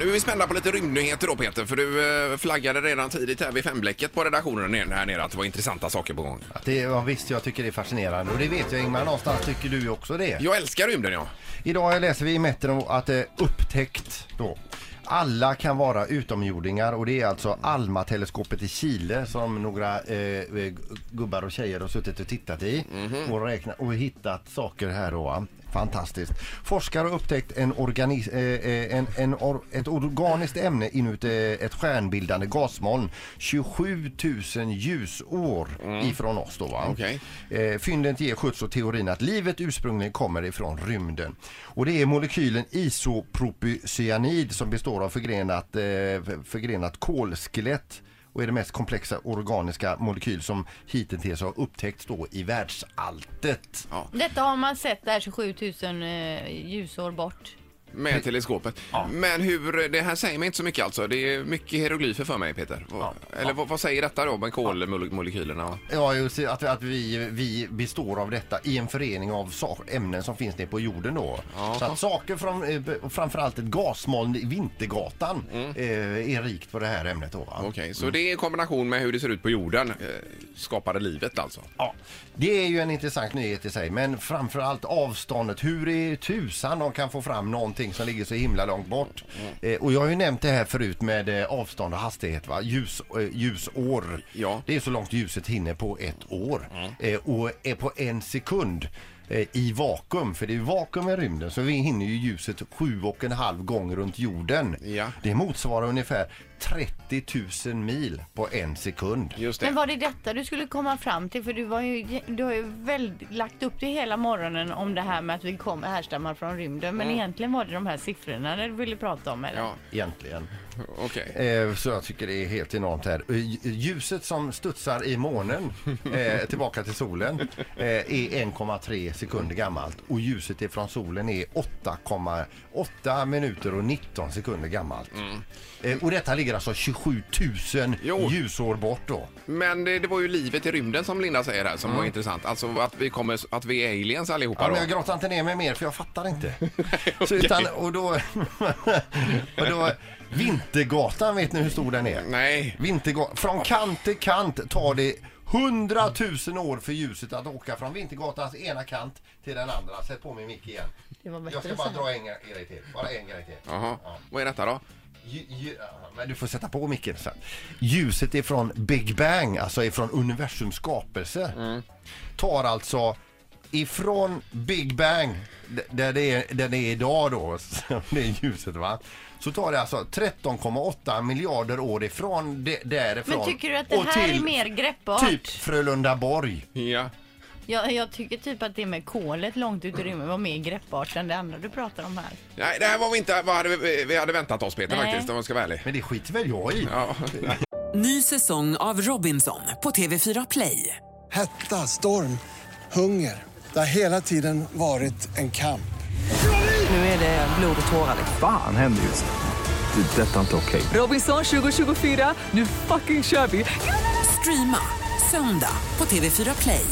Nu är vi spända på lite rymdnyheter då Peter, för du eh, flaggade redan tidigt här vid femblecket på redaktionen ner- här nere att det var intressanta saker på gång. Det, ja, visst, jag tycker det är fascinerande och det vet jag Ingmar, någonstans tycker du ju också det. Jag älskar rymden ja. Idag läser vi i Metro att det är upptäckt då. Alla kan vara utomjordingar och det är alltså Alma-teleskopet i Chile som några eh, eh, gubbar och tjejer har suttit och tittat i och, räknat, och hittat saker här då. va. Fantastiskt. Forskare har upptäckt en organis, eh, eh, en, en or, ett organiskt ämne inuti ett stjärnbildande gasmoln 27 000 ljusår ifrån oss. Då, va? Okej. Eh, fyndet ger skjuts åt teorin att livet ursprungligen kommer ifrån rymden. Och det är molekylen isopropycyanid som består av förgrenat, eh, förgrenat kolskelett och är det mest komplexa organiska molekyl som hittills har upptäckts då i världsalltet. Detta har man sett där 27 000 eh, ljusår bort. Med teleskopet. Men hur, det här säger mig inte så mycket alltså. Det är mycket hieroglyfer för mig Peter. Vad- Eller Vad, vad säger detta då med kolmolekylerna? Ja, just det, att, att vi, vi består av detta i en förening av ämnen som finns nere på jorden då. Så att saker från eh, framförallt ett gasmoln i Vintergatan eh, är rikt på det här ämnet då. Okej, så det är i kombination med hur det ser ut på jorden eh, skapade livet alltså? Ja, det är ju en intressant nyhet i sig, men framförallt avståndet. Hur i tusan de kan få fram någonting som ligger så himla långt bort. Eh, och jag har ju nämnt det här förut med eh, avstånd och hastighet, va? Ljus, eh, ljusår. Ja. Det är så långt ljuset hinner på ett år. Eh, och är på en sekund eh, i vakuum, för det är vakuum i rymden, så vi hinner ju ljuset sju och en halv gång runt jorden. Ja. Det motsvarar ungefär 30 000 mil på en sekund. Just Men det. var det detta du skulle komma fram till? För du, var ju, du har ju väl lagt upp det hela morgonen om det här med att vi kommer härstammar från rymden. Men egentligen var det de här siffrorna du ville prata om eller? Ja, Egentligen. okej. Eh, så jag tycker det är helt enormt här. Eh, lj- Ljuset som studsar i månen eh, tillbaka till solen eh, är 1,3 sekunder gammalt och ljuset ifrån solen är 8,8 minuter och 19 sekunder gammalt. Eh, och detta ligger alltså 27 000 Jo. ljusår bort då. Men det, det var ju livet i rymden som Linda säger här som var intressant. Alltså att vi, kommer, att vi är aliens allihopa Ja, då. men jag grottar inte ner mig mer för jag fattar inte. Så utan, och då, och då, Vintergatan, vet ni hur stor den är? Nej. Vintergatan, från kant till kant tar det 100 000 år för ljuset att åka från Vintergatans ena kant till den andra. Sätt på min mick igen. Det var bättre Jag ska så bara här. dra en grej till. Bara en grej till. Jaha. Ja. Vad är detta då? Ju, ju, ja, men du får sätta på micken sen. Ljuset ifrån Big Bang, alltså ifrån universums skapelse, tar alltså ifrån Big Bang, d- där det är, där det är idag då, det är ljuset va, så tar det alltså 13,8 miljarder år ifrån det, därifrån Men tycker du att det och här är till mer greppbart? Typ Frölundaborg. Ja. Jag, jag tycker typ att det med kolet långt ut i rymden var mer greppbart än det andra du pratar om här. Nej, det här var vi inte vad hade vi, vi hade väntat oss Peter Nej. faktiskt om jag ska vara ärlig. Men det skiter väl jag i. Ja. Ny säsong av Robinson på TV4 Play. Hetta, storm, hunger. Det har hela tiden varit en kamp. Nu är det blod och tårar. Fan händer just nu. Det. är Detta är inte okej. Robinson 2024, nu fucking kör vi! Streama söndag på TV4 Play.